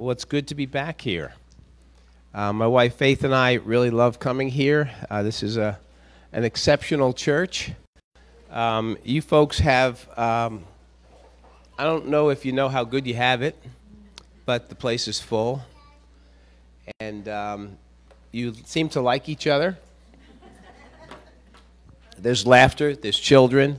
well, it's good to be back here. Uh, my wife Faith and I really love coming here. Uh, this is a, an exceptional church. Um, you folks have, um, I don't know if you know how good you have it, but the place is full. And um, you seem to like each other. There's laughter, there's children.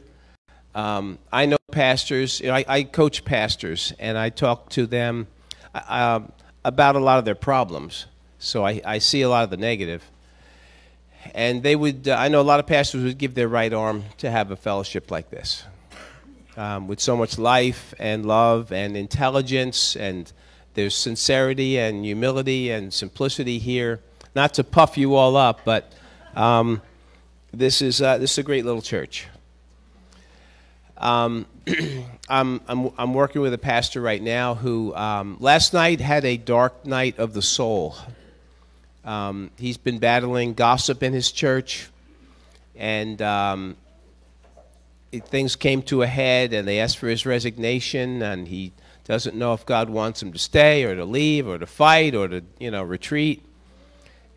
Um, I know pastors, you know, I, I, coach pastors, and I talk to them uh, about a lot of their problems. So I, I see a lot of the negative. And they would, uh, I know a lot of pastors would give their right arm to have a fellowship like this. Um, with so much life and love and intelligence, and there's sincerity and humility and simplicity here. Not to puff you all up, but um, this, is, uh, this is a great little church. Um, I'm, I'm, I'm working with a pastor right now who um, last night had a dark night of the soul. Um, he's been battling gossip in his church, and um, it, things came to a head, and they asked for his resignation, and he doesn't know if God wants him to stay or to leave or to fight or to you know retreat.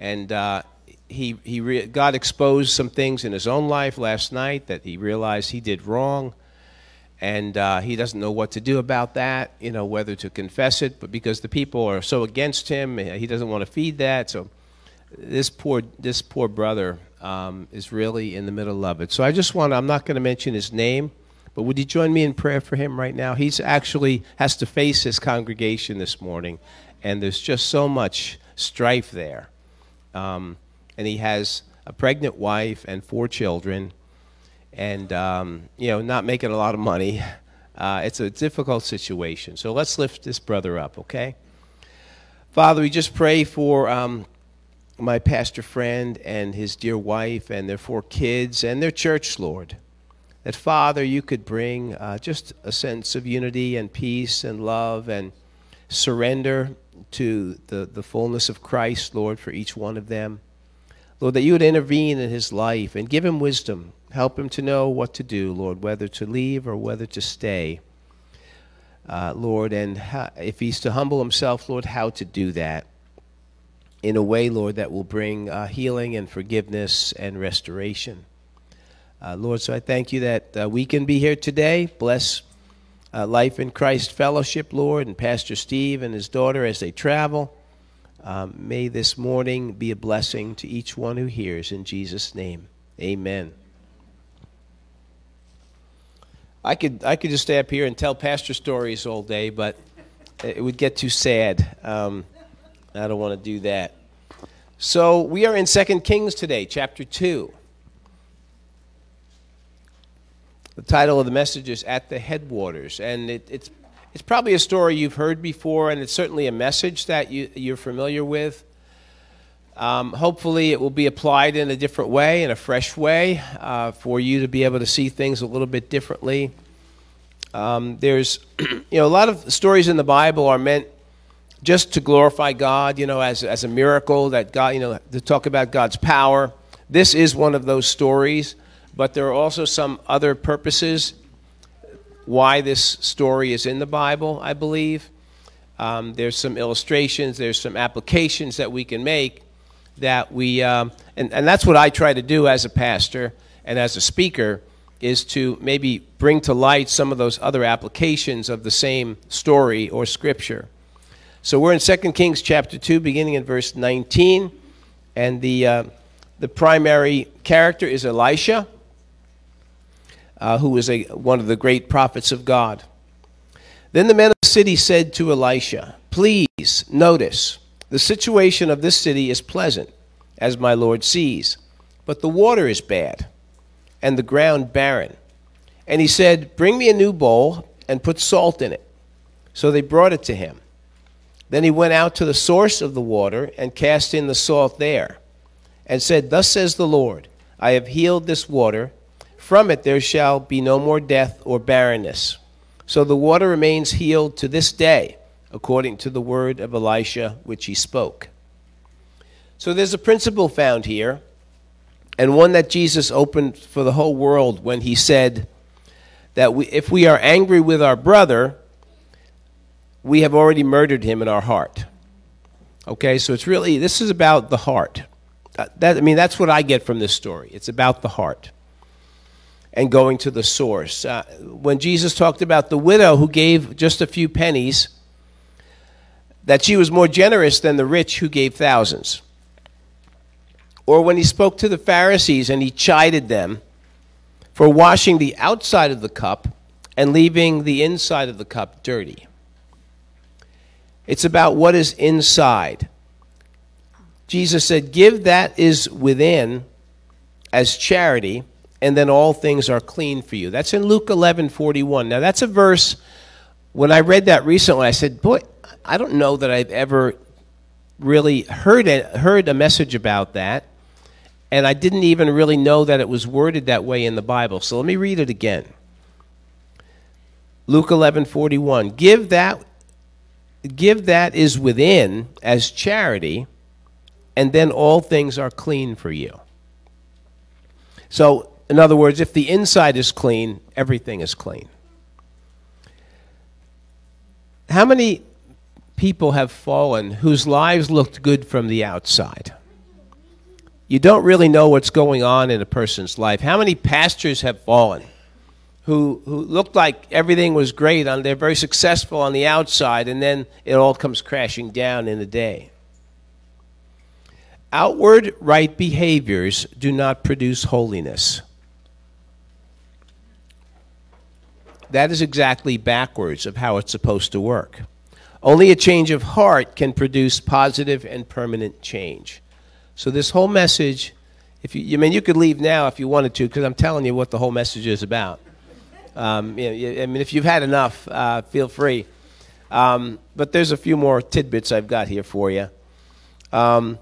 And uh, he, he God exposed some things in his own life last night that he realized he did wrong and uh, he doesn't know what to do about that, you know, whether to confess it, but because the people are so against him, he doesn't want to feed that. So this poor, this poor brother um, is really in the middle of it. So I just want I'm not going to mention his name, but would you join me in prayer for him right now? He's actually has to face his congregation this morning, and there's just so much strife there. Um, and he has a pregnant wife and four children and um, you know not making a lot of money. Uh, it's a difficult situation. So let's lift this brother up, okay? Father, we just pray for um, my pastor friend and his dear wife and their four kids and their church, Lord. That, Father, you could bring uh, just a sense of unity and peace and love and surrender to the, the fullness of Christ, Lord, for each one of them. Lord, that you would intervene in his life and give him wisdom, Help him to know what to do, Lord, whether to leave or whether to stay. Uh, Lord, and how, if he's to humble himself, Lord, how to do that in a way, Lord, that will bring uh, healing and forgiveness and restoration. Uh, Lord, so I thank you that uh, we can be here today. Bless uh, Life in Christ Fellowship, Lord, and Pastor Steve and his daughter as they travel. Um, may this morning be a blessing to each one who hears. In Jesus' name, amen. I could I could just stay up here and tell pastor stories all day, but it would get too sad. Um, I don't want to do that. So we are in Second Kings today, chapter two. The title of the message is "At the Headwaters," and it, it's it's probably a story you've heard before, and it's certainly a message that you, you're familiar with. Um, hopefully, it will be applied in a different way, in a fresh way, uh, for you to be able to see things a little bit differently. Um, there's, you know, a lot of stories in the Bible are meant just to glorify God, you know, as, as a miracle that God, you know, to talk about God's power. This is one of those stories, but there are also some other purposes why this story is in the Bible, I believe. Um, there's some illustrations, there's some applications that we can make that we, um, and, and that's what I try to do as a pastor and as a speaker, is to maybe bring to light some of those other applications of the same story or scripture. So we're in 2 Kings chapter 2, beginning in verse 19, and the, uh, the primary character is Elisha, uh, who was a, one of the great prophets of God. Then the men of the city said to Elisha, Please notice the situation of this city is pleasant, as my Lord sees, but the water is bad, and the ground barren. And he said, Bring me a new bowl and put salt in it. So they brought it to him. Then he went out to the source of the water and cast in the salt there, and said, Thus says the Lord, I have healed this water. From it there shall be no more death or barrenness. So the water remains healed to this day according to the word of Elisha which he spoke. So there's a principle found here, and one that Jesus opened for the whole world when he said that we, if we are angry with our brother, we have already murdered him in our heart. Okay, so it's really, this is about the heart. Uh, that, I mean, that's what I get from this story. It's about the heart and going to the source. Uh, when Jesus talked about the widow who gave just a few pennies, that she was more generous than the rich who gave thousands. Or when he spoke to the Pharisees and he chided them for washing the outside of the cup and leaving the inside of the cup dirty. It's about what is inside. Jesus said, Give that is within as charity, and then all things are clean for you. That's in Luke 11 41. Now, that's a verse, when I read that recently, I said, Boy, I don't know that I've ever really heard a, heard a message about that. And I didn't even really know that it was worded that way in the Bible. So let me read it again. Luke 11 41. Give that give that is within as charity, and then all things are clean for you. So, in other words, if the inside is clean, everything is clean. How many people have fallen whose lives looked good from the outside? You don't really know what's going on in a person's life. How many pastors have fallen? who, who looked like everything was great on they're very successful on the outside and then it all comes crashing down in a day outward right behaviors do not produce holiness that is exactly backwards of how it's supposed to work only a change of heart can produce positive and permanent change so this whole message if you, I mean, you could leave now if you wanted to, because I'm telling you what the whole message is about. Um, you know, I mean, if you've had enough, uh, feel free. Um, but there's a few more tidbits I've got here for you. Um,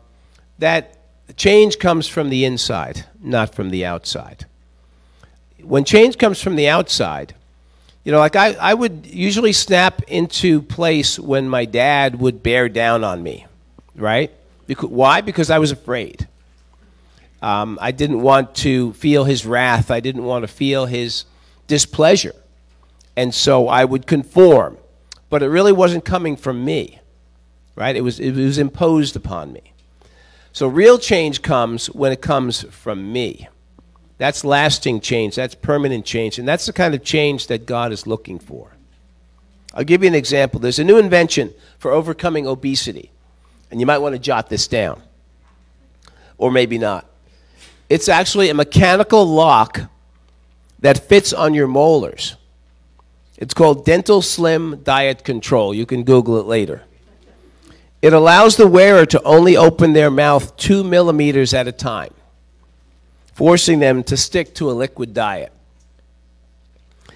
that change comes from the inside, not from the outside. When change comes from the outside, you know, like I, I would usually snap into place when my dad would bear down on me, right? Because, why? Because I was afraid. Um, I didn't want to feel his wrath. I didn't want to feel his displeasure. And so I would conform. But it really wasn't coming from me, right? It was, it was imposed upon me. So real change comes when it comes from me. That's lasting change, that's permanent change, and that's the kind of change that God is looking for. I'll give you an example. There's a new invention for overcoming obesity, and you might want to jot this down, or maybe not. It's actually a mechanical lock that fits on your molars. It's called Dental Slim Diet Control. You can Google it later. It allows the wearer to only open their mouth two millimeters at a time, forcing them to stick to a liquid diet.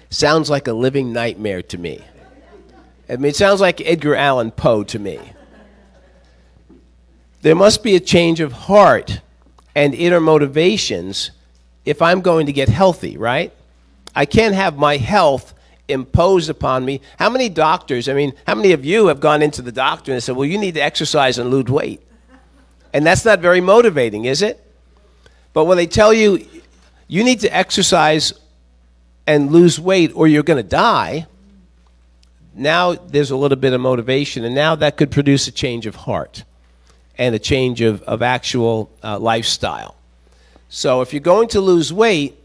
Sounds like a living nightmare to me. I mean, it sounds like Edgar Allan Poe to me. There must be a change of heart and inner motivations if I'm going to get healthy, right? I can't have my health imposed upon me. How many doctors, I mean, how many of you have gone into the doctor and said, well, you need to exercise and lose weight? And that's not very motivating, is it? But when they tell you you need to exercise and lose weight or you're going to die, now there's a little bit of motivation, and now that could produce a change of heart and a change of, of actual uh, lifestyle. So if you're going to lose weight,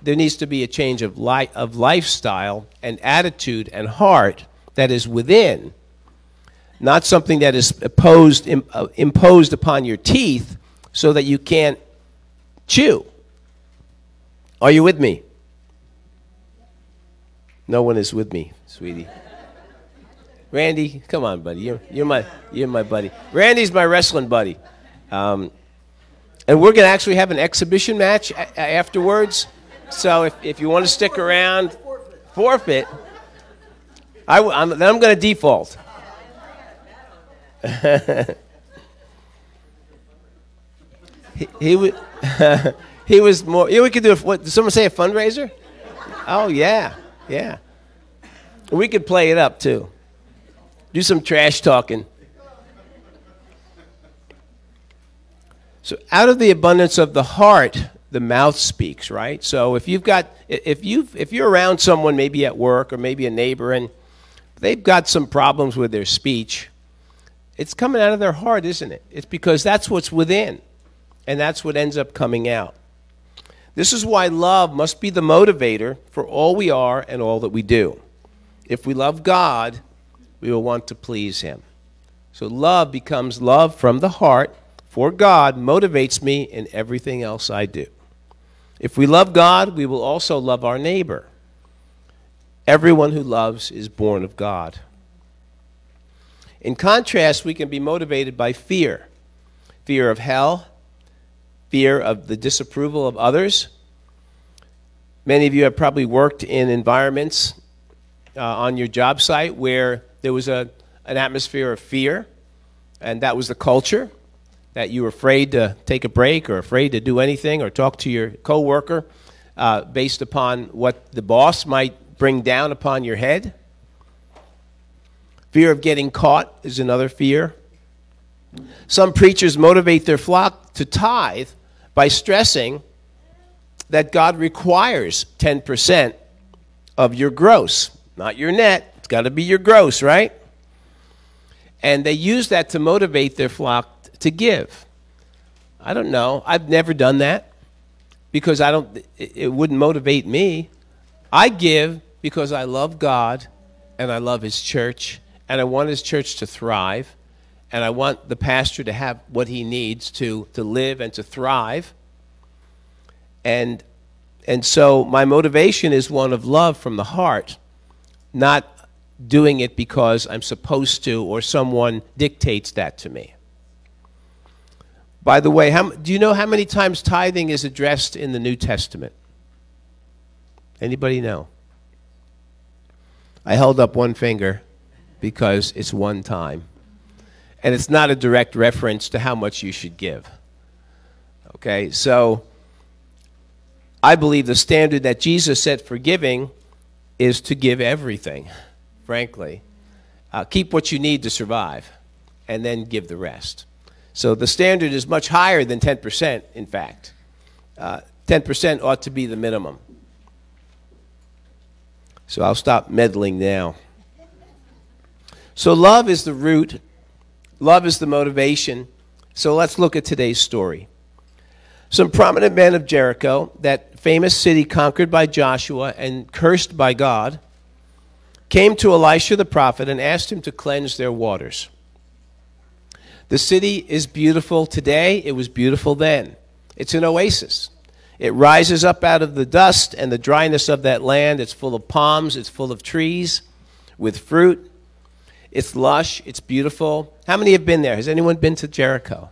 there needs to be a change of, li- of lifestyle and attitude and heart that is within, not something that is imposed, Im- uh, imposed upon your teeth so that you can't chew. Are you with me? No one is with me, sweetie. Randy, come on, buddy. You're, you're, my, you're my buddy. Randy's my wrestling buddy. Um, and we're going to actually have an exhibition match a- afterwards. So if, if you want to stick around, forfeit. I, am I'm going to default. he, he, w- he was more. Yeah, we could do. A, what? Did someone say a fundraiser? Oh yeah, yeah. We could play it up too. Do some trash talking. So out of the abundance of the heart, the mouth speaks, right? So if you've got if you if you're around someone maybe at work or maybe a neighbor and they've got some problems with their speech. It's coming out of their heart, isn't it? It's because that's what's within, and that's what ends up coming out. This is why love must be the motivator for all we are and all that we do. If we love God, we will want to please Him. So love becomes love from the heart for God, motivates me in everything else I do. If we love God, we will also love our neighbor. Everyone who loves is born of God. In contrast, we can be motivated by fear fear of hell, fear of the disapproval of others. Many of you have probably worked in environments uh, on your job site where there was a, an atmosphere of fear, and that was the culture that you were afraid to take a break or afraid to do anything or talk to your coworker uh, based upon what the boss might bring down upon your head. Fear of getting caught is another fear. Some preachers motivate their flock to tithe by stressing that God requires 10% of your gross, not your net. It's got to be your gross, right? And they use that to motivate their flock to give. I don't know. I've never done that because I don't it wouldn't motivate me. I give because I love God and I love his church and I want his church to thrive, and I want the pastor to have what he needs to, to live and to thrive. And, and so my motivation is one of love from the heart, not doing it because I'm supposed to or someone dictates that to me. By the way, how, do you know how many times tithing is addressed in the New Testament? Anybody know? I held up one finger because it's one time. And it's not a direct reference to how much you should give. Okay, so I believe the standard that Jesus set for giving is to give everything, frankly. Uh, keep what you need to survive, and then give the rest. So the standard is much higher than 10%, in fact. Uh, 10% ought to be the minimum. So I'll stop meddling now. So, love is the root, love is the motivation. So, let's look at today's story. Some prominent men of Jericho, that famous city conquered by Joshua and cursed by God, came to Elisha the prophet and asked him to cleanse their waters. The city is beautiful today, it was beautiful then. It's an oasis. It rises up out of the dust and the dryness of that land. It's full of palms, it's full of trees with fruit. It's lush, it's beautiful. How many have been there? Has anyone been to Jericho?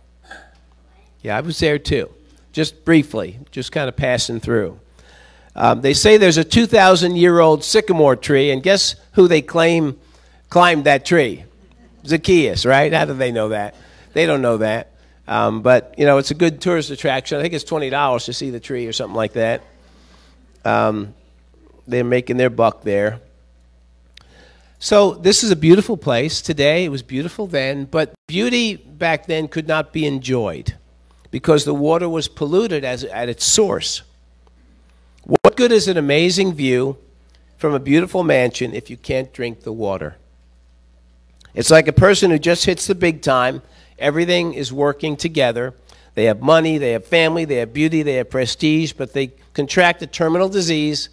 Yeah, I was there too. Just briefly, just kind of passing through. Um, they say there's a 2,000 year old sycamore tree, and guess who they claim climbed that tree? Zacchaeus, right? How do they know that? They don't know that. Um, but, you know, it's a good tourist attraction. I think it's $20 to see the tree or something like that. Um, they're making their buck there. So this is a beautiful place today. It was beautiful then, but beauty back then could not be enjoyed because the water was polluted as, at its source. What good is an amazing view from a beautiful mansion if you can't drink the water? It's like a person who just hits the big time. Everything is working together. They have money, they have family, they have beauty, they have prestige, but they contract a terminal disease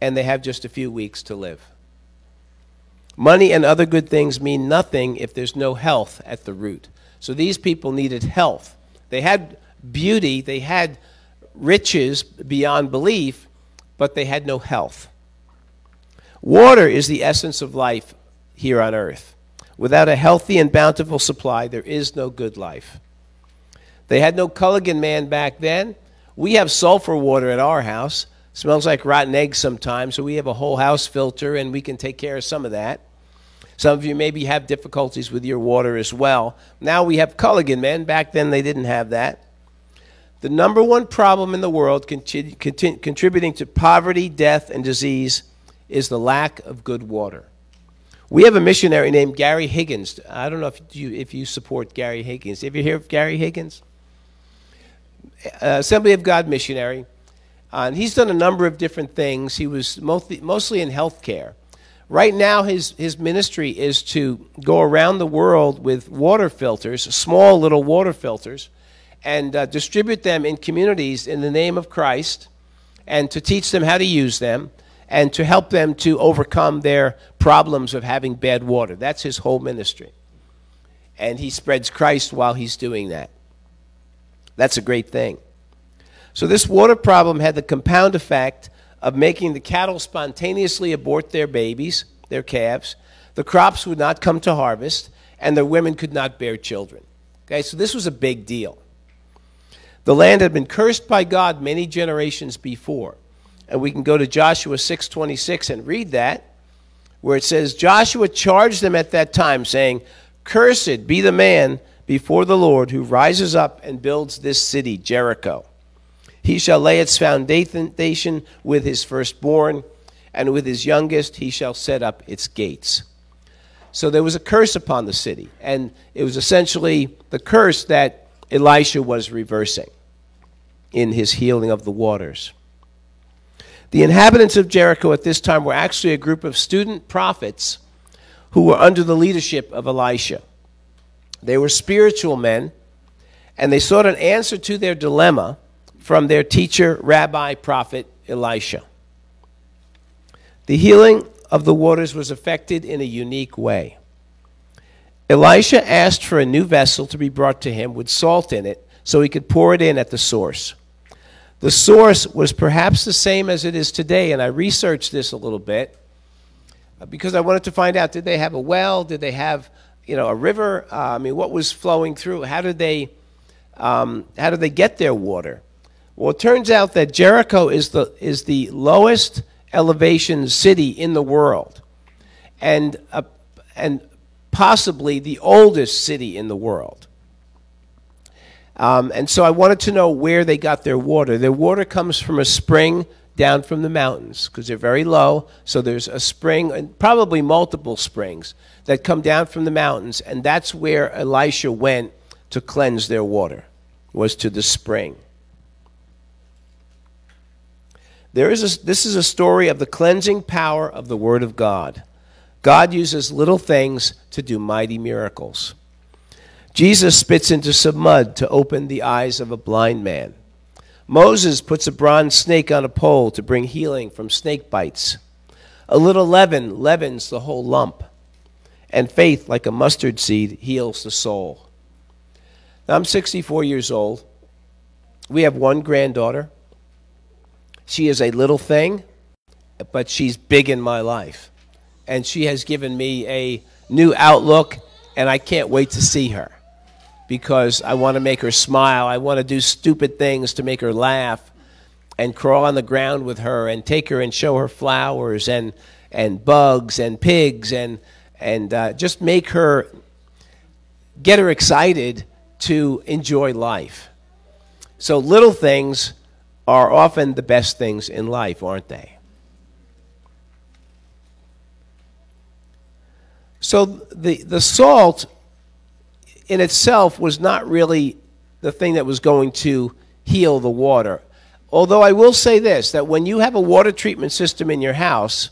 and they have just a few weeks to live. Money and other good things mean nothing if there's no health at the root. So these people needed health. They had beauty, they had riches beyond belief, but they had no health. Water is the essence of life here on earth. Without a healthy and bountiful supply, there is no good life. They had no Culligan man back then. We have sulfur water at our house. Smells like rotten eggs sometimes, so we have a whole house filter and we can take care of some of that. Some of you maybe have difficulties with your water as well. Now we have Culligan men. Back then they didn't have that. The number one problem in the world contributing to poverty, death, and disease is the lack of good water. We have a missionary named Gary Higgins. I don't know if you, if you support Gary Higgins. Have you heard of Gary Higgins? Uh, Assembly of God missionary. Uh, and he's done a number of different things. He was mostly, mostly in healthcare Right now, his, his ministry is to go around the world with water filters, small little water filters, and uh, distribute them in communities in the name of Christ, and to teach them how to use them, and to help them to overcome their problems of having bad water. That's his whole ministry. And he spreads Christ while he's doing that. That's a great thing. So, this water problem had the compound effect of making the cattle spontaneously abort their babies, their calves. The crops would not come to harvest, and the women could not bear children. Okay, so this was a big deal. The land had been cursed by God many generations before. And we can go to Joshua 6:26 and read that where it says Joshua charged them at that time saying, "Cursed be the man before the Lord who rises up and builds this city, Jericho." He shall lay its foundation with his firstborn, and with his youngest he shall set up its gates. So there was a curse upon the city, and it was essentially the curse that Elisha was reversing in his healing of the waters. The inhabitants of Jericho at this time were actually a group of student prophets who were under the leadership of Elisha. They were spiritual men, and they sought an answer to their dilemma from their teacher, rabbi, prophet Elisha. The healing of the waters was effected in a unique way. Elisha asked for a new vessel to be brought to him with salt in it so he could pour it in at the source. The source was perhaps the same as it is today, and I researched this a little bit uh, because I wanted to find out did they have a well? Did they have you know, a river? Uh, I mean, what was flowing through? How did they, um, how did they get their water? Well, it turns out that Jericho is the, is the lowest elevation city in the world and, uh, and possibly the oldest city in the world. Um, and so I wanted to know where they got their water. Their water comes from a spring down from the mountains because they're very low. So there's a spring, and probably multiple springs, that come down from the mountains. And that's where Elisha went to cleanse their water, was to the spring. There is a, this is a story of the cleansing power of the Word of God. God uses little things to do mighty miracles. Jesus spits into some mud to open the eyes of a blind man. Moses puts a bronze snake on a pole to bring healing from snake bites. A little leaven leavens the whole lump. And faith, like a mustard seed, heals the soul. Now, I'm 64 years old. We have one granddaughter. She is a little thing, but she's big in my life. And she has given me a new outlook, and I can't wait to see her because I want to make her smile. I want to do stupid things to make her laugh and crawl on the ground with her and take her and show her flowers and, and bugs and pigs and, and uh, just make her, get her excited to enjoy life. So little things are often the best things in life, aren't they? So the, the salt in itself was not really the thing that was going to heal the water. Although I will say this that when you have a water treatment system in your house,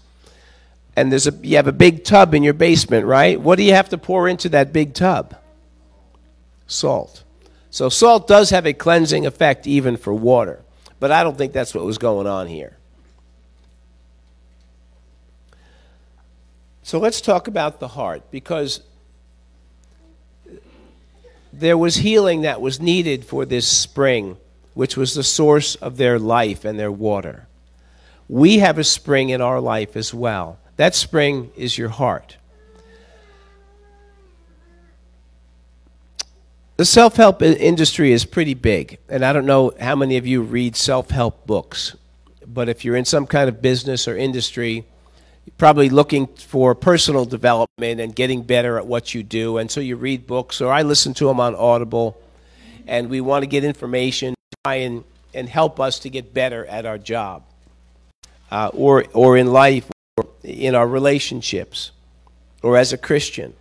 and there's a, you have a big tub in your basement, right? What do you have to pour into that big tub? Salt. So, salt does have a cleansing effect even for water. But I don't think that's what was going on here. So let's talk about the heart because there was healing that was needed for this spring, which was the source of their life and their water. We have a spring in our life as well. That spring is your heart. The self help industry is pretty big, and I don't know how many of you read self help books, but if you're in some kind of business or industry, you're probably looking for personal development and getting better at what you do, and so you read books, or I listen to them on Audible, and we want to get information, try and, and help us to get better at our job, uh, or, or in life, or in our relationships, or as a Christian.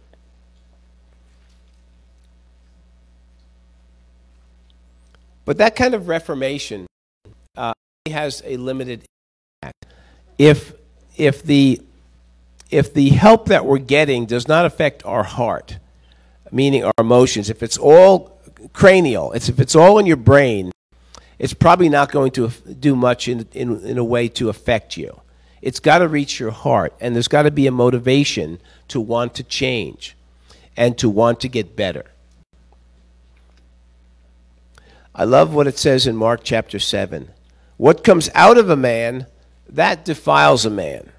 But that kind of reformation uh, has a limited impact. If, if the if the help that we're getting does not affect our heart, meaning our emotions, if it's all cranial, it's, if it's all in your brain, it's probably not going to do much in, in, in a way to affect you. It's got to reach your heart, and there's got to be a motivation to want to change and to want to get better. I love what it says in Mark chapter 7. What comes out of a man, that defiles a man.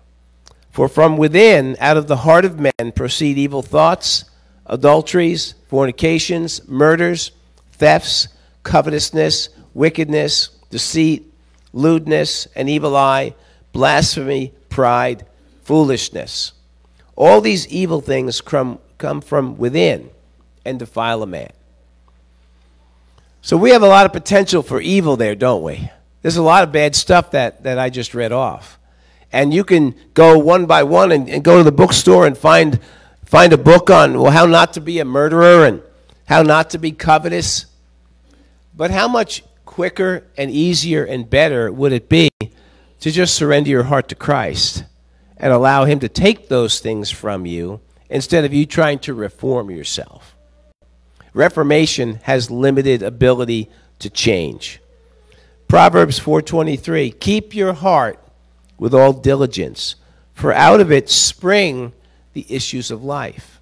For from within, out of the heart of men, proceed evil thoughts, adulteries, fornications, murders, thefts, covetousness, wickedness, deceit, lewdness, an evil eye, blasphemy, pride, foolishness. All these evil things come, come from within and defile a man. So we have a lot of potential for evil there, don't we? There's a lot of bad stuff that, that I just read off. And you can go one by one and, and go to the bookstore and find, find a book on well, how not to be a murderer and how not to be covetous. But how much quicker and easier and better would it be to just surrender your heart to Christ and allow Him to take those things from you instead of you trying to reform yourself? Reformation has limited ability to change. Proverbs 4:23 Keep your heart with all diligence, for out of it spring the issues of life.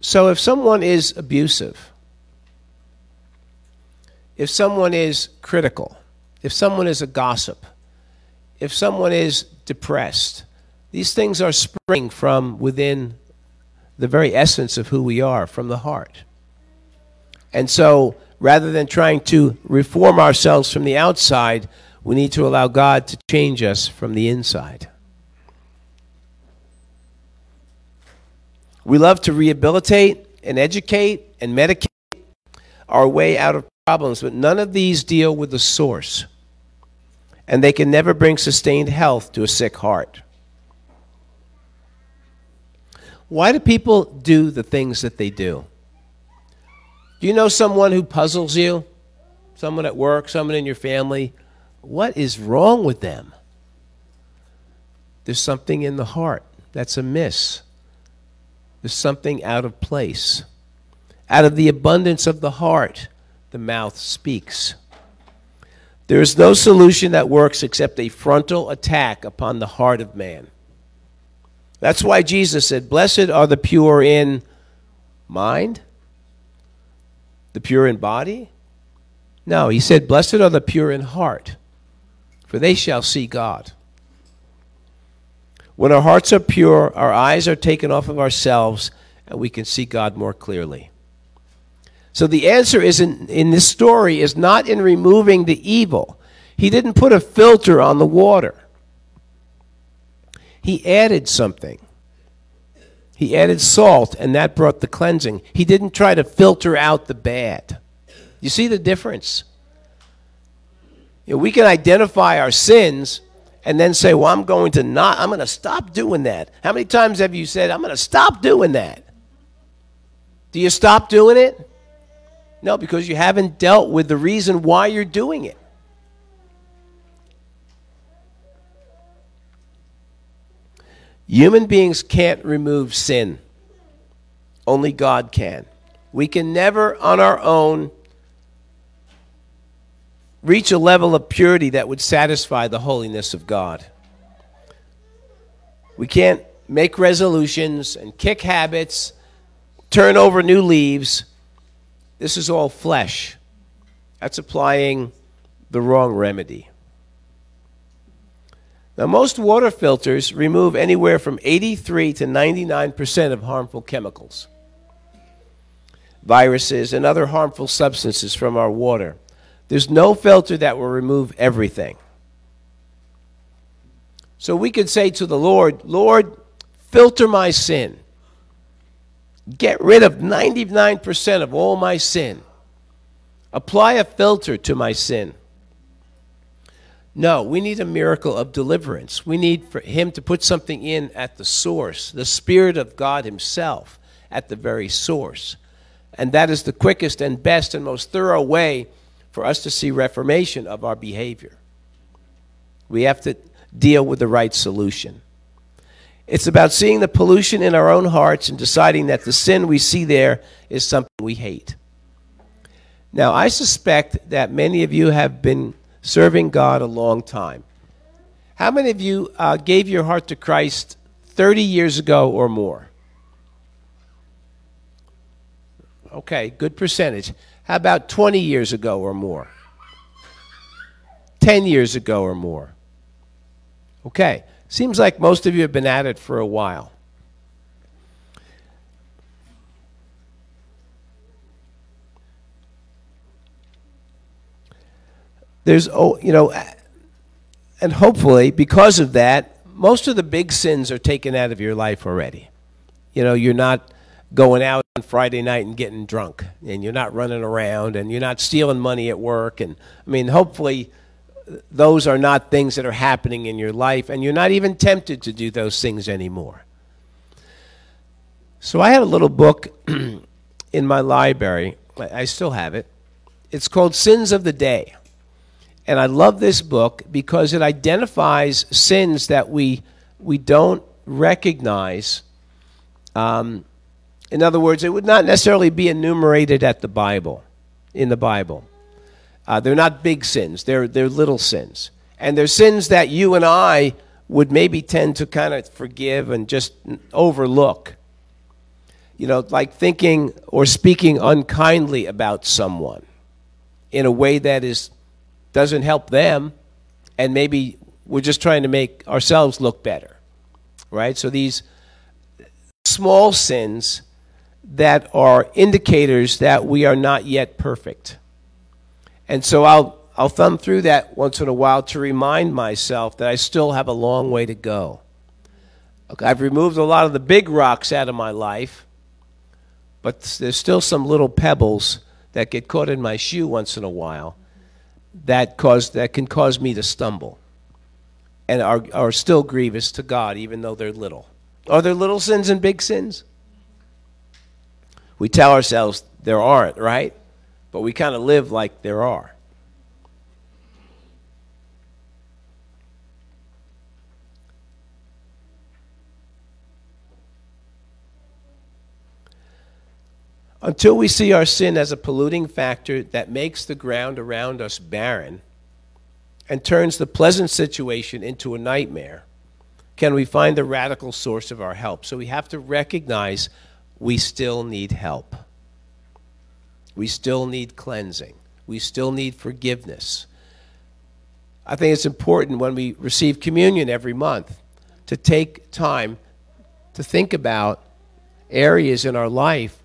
So if someone is abusive, if someone is critical, if someone is a gossip, if someone is depressed, these things are spring from within the very essence of who we are from the heart. And so, rather than trying to reform ourselves from the outside, we need to allow God to change us from the inside. We love to rehabilitate and educate and medicate our way out of problems, but none of these deal with the source. And they can never bring sustained health to a sick heart. Why do people do the things that they do? Do you know someone who puzzles you? Someone at work, someone in your family? What is wrong with them? There's something in the heart that's amiss. There's something out of place. Out of the abundance of the heart, the mouth speaks. There is no solution that works except a frontal attack upon the heart of man. That's why Jesus said, Blessed are the pure in mind, the pure in body. No, he said, Blessed are the pure in heart, for they shall see God. When our hearts are pure, our eyes are taken off of ourselves, and we can see God more clearly. So the answer is in, in this story is not in removing the evil. He didn't put a filter on the water. He added something. He added salt, and that brought the cleansing. He didn't try to filter out the bad. You see the difference? You know, we can identify our sins and then say, Well, I'm going to not, I'm going to stop doing that. How many times have you said, I'm going to stop doing that? Do you stop doing it? No, because you haven't dealt with the reason why you're doing it. Human beings can't remove sin. Only God can. We can never, on our own, reach a level of purity that would satisfy the holiness of God. We can't make resolutions and kick habits, turn over new leaves. This is all flesh. That's applying the wrong remedy. Now, most water filters remove anywhere from 83 to 99% of harmful chemicals, viruses, and other harmful substances from our water. There's no filter that will remove everything. So we could say to the Lord, Lord, filter my sin. Get rid of 99% of all my sin. Apply a filter to my sin. No, we need a miracle of deliverance. We need for him to put something in at the source, the Spirit of God Himself at the very source. And that is the quickest and best and most thorough way for us to see reformation of our behavior. We have to deal with the right solution. It's about seeing the pollution in our own hearts and deciding that the sin we see there is something we hate. Now, I suspect that many of you have been serving God a long time. How many of you uh, gave your heart to Christ 30 years ago or more? Okay, good percentage. How about 20 years ago or more? 10 years ago or more? Okay, seems like most of you have been at it for a while. There's, oh, you know, and hopefully because of that, most of the big sins are taken out of your life already. You know, you're not going out on Friday night and getting drunk, and you're not running around, and you're not stealing money at work. And I mean, hopefully, those are not things that are happening in your life, and you're not even tempted to do those things anymore. So I had a little book in my library. I still have it. It's called Sins of the Day. And I love this book because it identifies sins that we, we don't recognize. Um, in other words, it would not necessarily be enumerated at the Bible, in the Bible. Uh, they're not big sins, they're, they're little sins. And they're sins that you and I would maybe tend to kind of forgive and just overlook. You know, like thinking or speaking unkindly about someone in a way that is doesn't help them, and maybe we're just trying to make ourselves look better, right? So these small sins that are indicators that we are not yet perfect. And so I'll, I'll thumb through that once in a while to remind myself that I still have a long way to go. Okay, I've removed a lot of the big rocks out of my life, but there's still some little pebbles that get caught in my shoe once in a while that cause that can cause me to stumble and are, are still grievous to God even though they're little. Are there little sins and big sins? We tell ourselves there aren't, right? But we kind of live like there are. Until we see our sin as a polluting factor that makes the ground around us barren and turns the pleasant situation into a nightmare, can we find the radical source of our help. So we have to recognize we still need help. We still need cleansing. We still need forgiveness. I think it's important when we receive communion every month to take time to think about areas in our life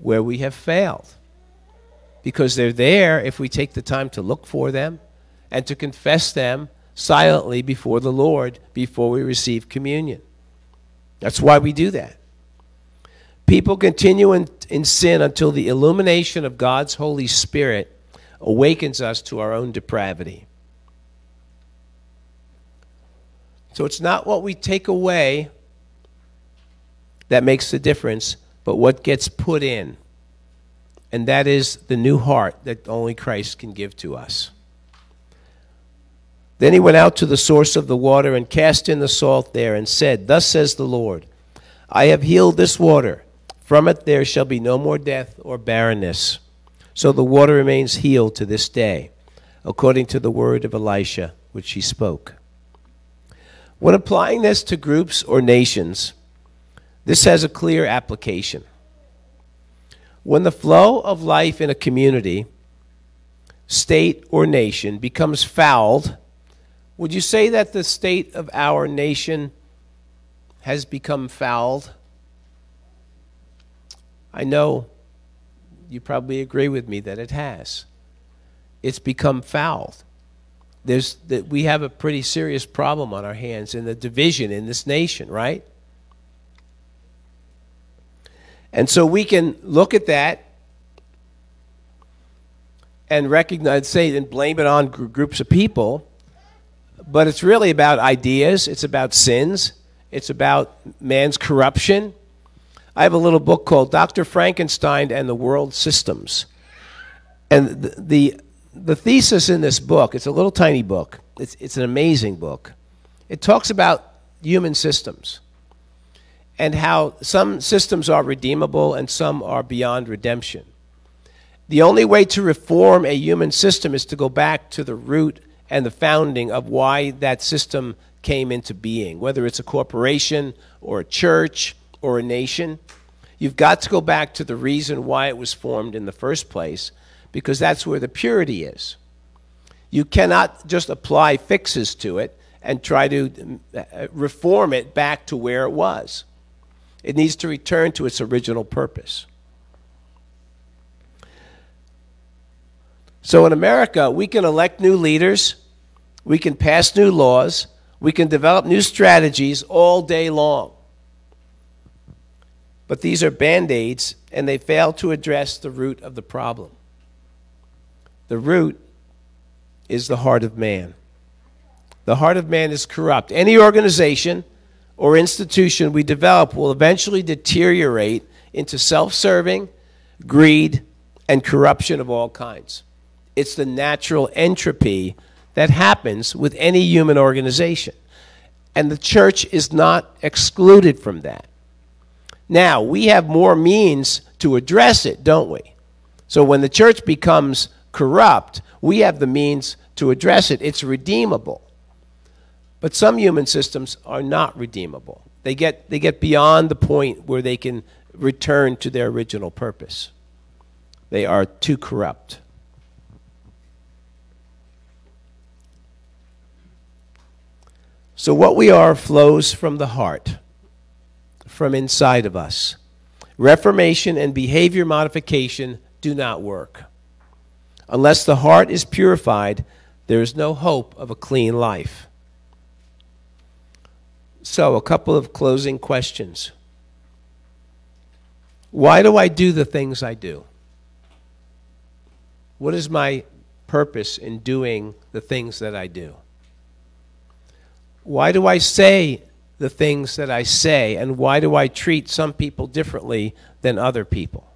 where we have failed. Because they're there if we take the time to look for them and to confess them silently before the Lord before we receive communion. That's why we do that. People continue in, in sin until the illumination of God's Holy Spirit awakens us to our own depravity. So it's not what we take away that makes the difference, but what gets put in. And that is the new heart that only Christ can give to us. Then he went out to the source of the water and cast in the salt there and said, Thus says the Lord, I have healed this water. From it there shall be no more death or barrenness. So the water remains healed to this day, according to the word of Elisha, which he spoke. When applying this to groups or nations, this has a clear application. When the flow of life in a community, state, or nation becomes fouled, would you say that the state of our nation has become fouled? I know you probably agree with me that it has. It's become fouled. There's we have a pretty serious problem on our hands in the division in this nation, right? And so we can look at that and recognize, say, and blame it on gr- groups of people, but it's really about ideas, it's about sins, it's about man's corruption. I have a little book called Dr. Frankenstein and the World Systems. And the, the, the thesis in this book, it's a little tiny book, it's, it's an amazing book, it talks about human systems and how some systems are redeemable and some are beyond redemption. The only way to reform a human system is to go back to the root and the founding of why that system came into being, whether it's a corporation or a church or a nation. You've got to go back to the reason why it was formed in the first place because that's where the purity is. You cannot just apply fixes to it and try to uh, reform it back to where it was. It needs to return to its original purpose. So in America, we can elect new leaders, we can pass new laws, we can develop new strategies all day long. But these are band aids, and they fail to address the root of the problem. The root is the heart of man. The heart of man is corrupt. Any organization or institution we develop will eventually deteriorate into self serving, greed, and corruption of all kinds. It's the natural entropy that happens with any human organization. And the church is not excluded from that. Now, we have more means to address it, don't we? So when the church becomes corrupt, we have the means to address it. It's redeemable. But some human systems are not redeemable. They get, they get beyond the point where they can return to their original purpose. They are too corrupt. So, what we are flows from the heart, from inside of us. Reformation and behavior modification do not work. Unless the heart is purified, there is no hope of a clean life. So, a couple of closing questions. Why do I do the things I do? What is my purpose in doing the things that I do? Why do I say the things that I say, and why do I treat some people differently than other people?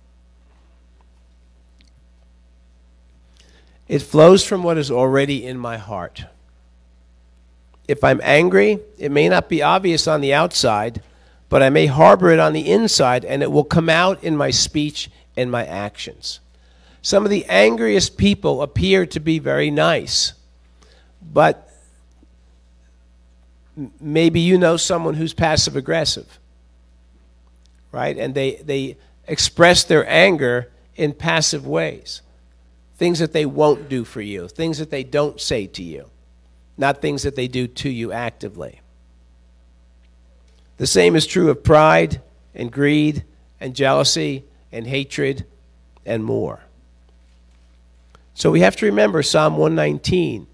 It flows from what is already in my heart. If I'm angry, it may not be obvious on the outside, but I may harbor it on the inside, and it will come out in my speech and my actions. Some of the angriest people appear to be very nice, but maybe you know someone who's passive aggressive, right? And they, they express their anger in passive ways things that they won't do for you, things that they don't say to you, not things that they do to you actively. The same is true of pride and greed and jealousy and hatred and more. So we have to remember Psalm 119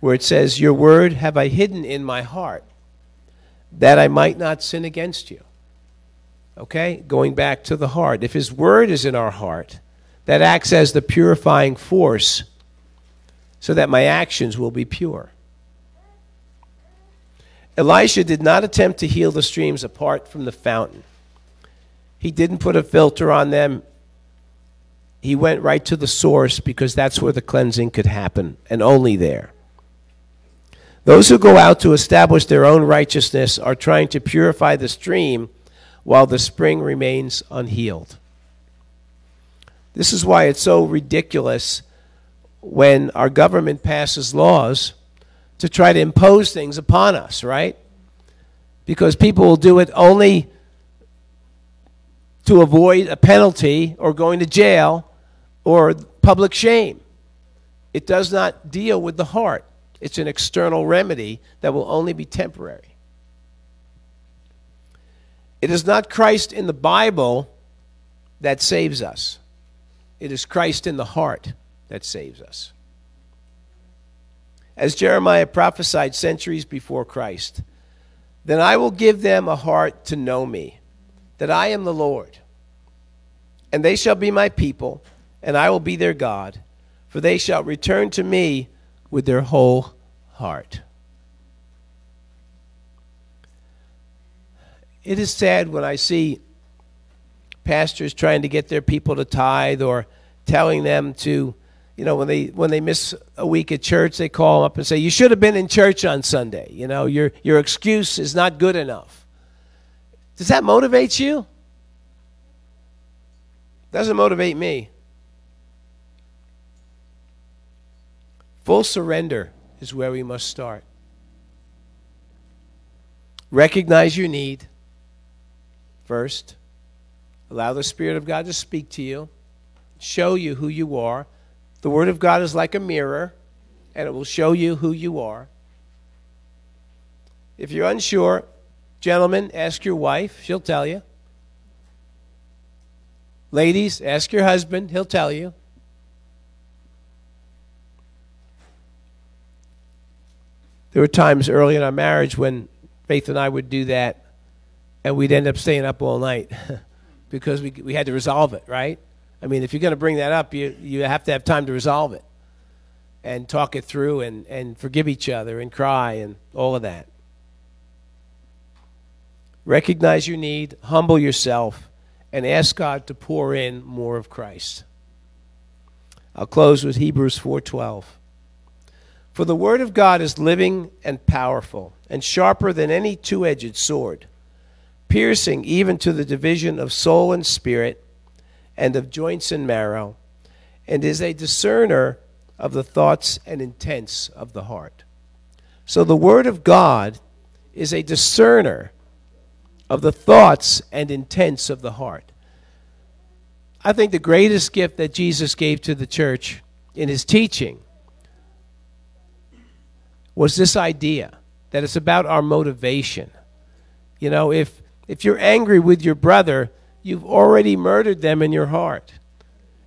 where it says, Your word have I hidden in my heart, that I might not sin against you. Okay? Going back to the heart. If his word is in our heart, that acts as the purifying force so that my actions will be pure. Elisha did not attempt to heal the streams apart from the fountain. He didn't put a filter on them. He went right to the source because that's where the cleansing could happen, and only there. Those who go out to establish their own righteousness are trying to purify the stream while the spring remains unhealed. This is why it's so ridiculous when our government passes laws to try to impose things upon us, right? Because people will do it only to avoid a penalty or going to jail or public shame. It does not deal with the heart. It's an external remedy that will only be temporary. It is not Christ in the Bible that saves us, it is Christ in the heart that saves us. As Jeremiah prophesied centuries before Christ, then I will give them a heart to know me, that I am the Lord. And they shall be my people, and I will be their God, for they shall return to me with their whole heart. It is sad when I see pastors trying to get their people to tithe or telling them to you know, when they when they miss a week at church, they call up and say, "You should have been in church on Sunday." You know, your your excuse is not good enough. Does that motivate you? Doesn't motivate me. Full surrender is where we must start. Recognize your need first. Allow the Spirit of God to speak to you, show you who you are. The Word of God is like a mirror, and it will show you who you are. If you're unsure, gentlemen, ask your wife, she'll tell you. Ladies, ask your husband, he'll tell you. There were times early in our marriage when Faith and I would do that, and we'd end up staying up all night because we, we had to resolve it, right? I mean, if you're going to bring that up, you, you have to have time to resolve it and talk it through and, and forgive each other and cry and all of that. Recognize your need, humble yourself, and ask God to pour in more of Christ. I'll close with Hebrews 4:12. For the word of God is living and powerful, and sharper than any two edged sword, piercing even to the division of soul and spirit, and of joints and marrow, and is a discerner of the thoughts and intents of the heart. So the word of God is a discerner of the thoughts and intents of the heart. I think the greatest gift that Jesus gave to the church in his teaching was this idea that it's about our motivation. You know, if if you're angry with your brother, you've already murdered them in your heart.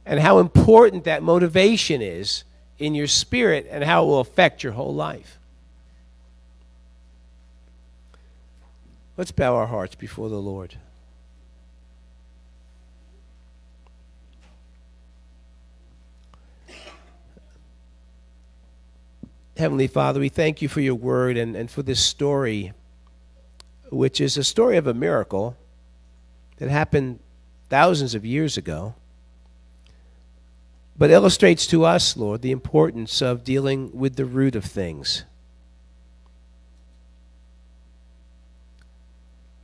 And how important that motivation is in your spirit and how it will affect your whole life. Let's bow our hearts before the Lord. Heavenly Father, we thank you for your word and, and for this story, which is a story of a miracle that happened thousands of years ago, but illustrates to us, Lord, the importance of dealing with the root of things.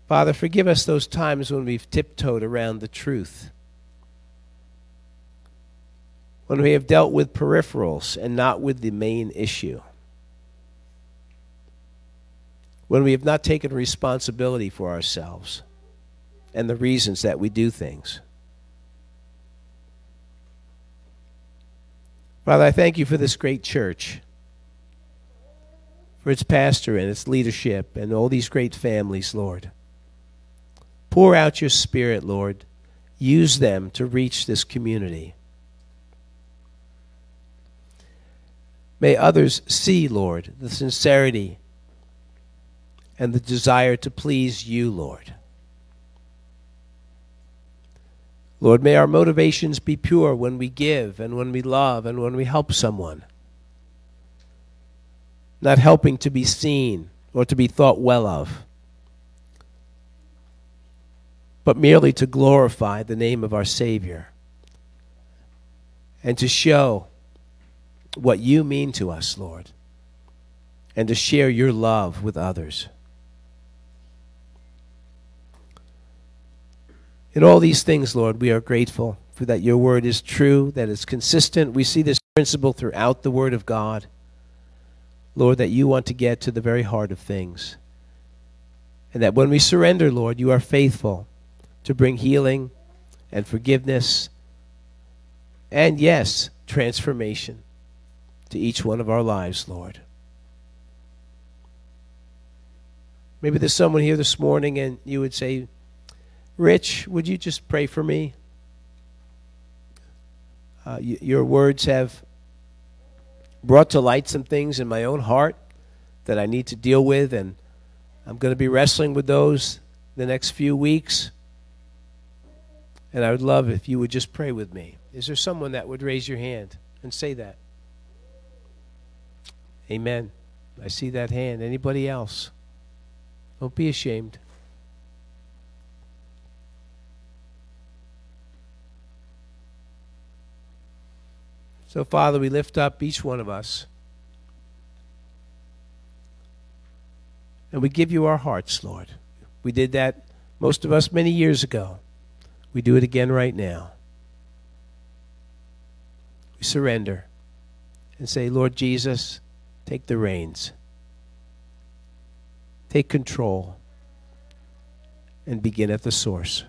Father, forgive us those times when we've tiptoed around the truth when we have dealt with peripherals and not with the main issue. When we have not taken responsibility for ourselves and the reasons that we do things. Father, I thank you for this great church, for its pastor and its leadership, and all these great families, Lord. Pour out your Spirit, Lord. Use them to reach this community. May others see, Lord, the sincerity and the desire to please you, Lord. Lord, may our motivations be pure when we give and when we love and when we help someone. Not helping to be seen or to be thought well of, but merely to glorify the name of our Savior and to show what you mean to us, Lord, and to share your love with others. In all these things, Lord, we are grateful for that your word is true, that it's consistent. We see this principle throughout the word of God. Lord, that you want to get to the very heart of things. And that when we surrender, Lord, you are faithful to bring healing and forgiveness and, yes, transformation to each one of our lives, Lord. Maybe there's someone here this morning and you would say, Rich, would you just pray for me? Uh, y- your words have brought to light some things in my own heart that I need to deal with, and I'm going to be wrestling with those the next few weeks. And I would love if you would just pray with me. Is there someone that would raise your hand and say that? Amen. I see that hand. Anybody else? Don't be ashamed. So, Father, we lift up each one of us. And we give you our hearts, Lord. We did that, most of us, many years ago. We do it again right now. We surrender and say, Lord Jesus, take the reins, take control, and begin at the source.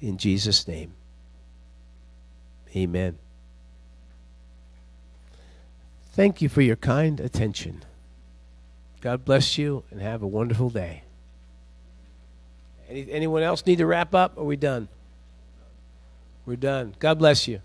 In Jesus' name, amen. Thank you for your kind attention. God bless you and have a wonderful day. Any, anyone else need to wrap up? Are we done? We're done. God bless you.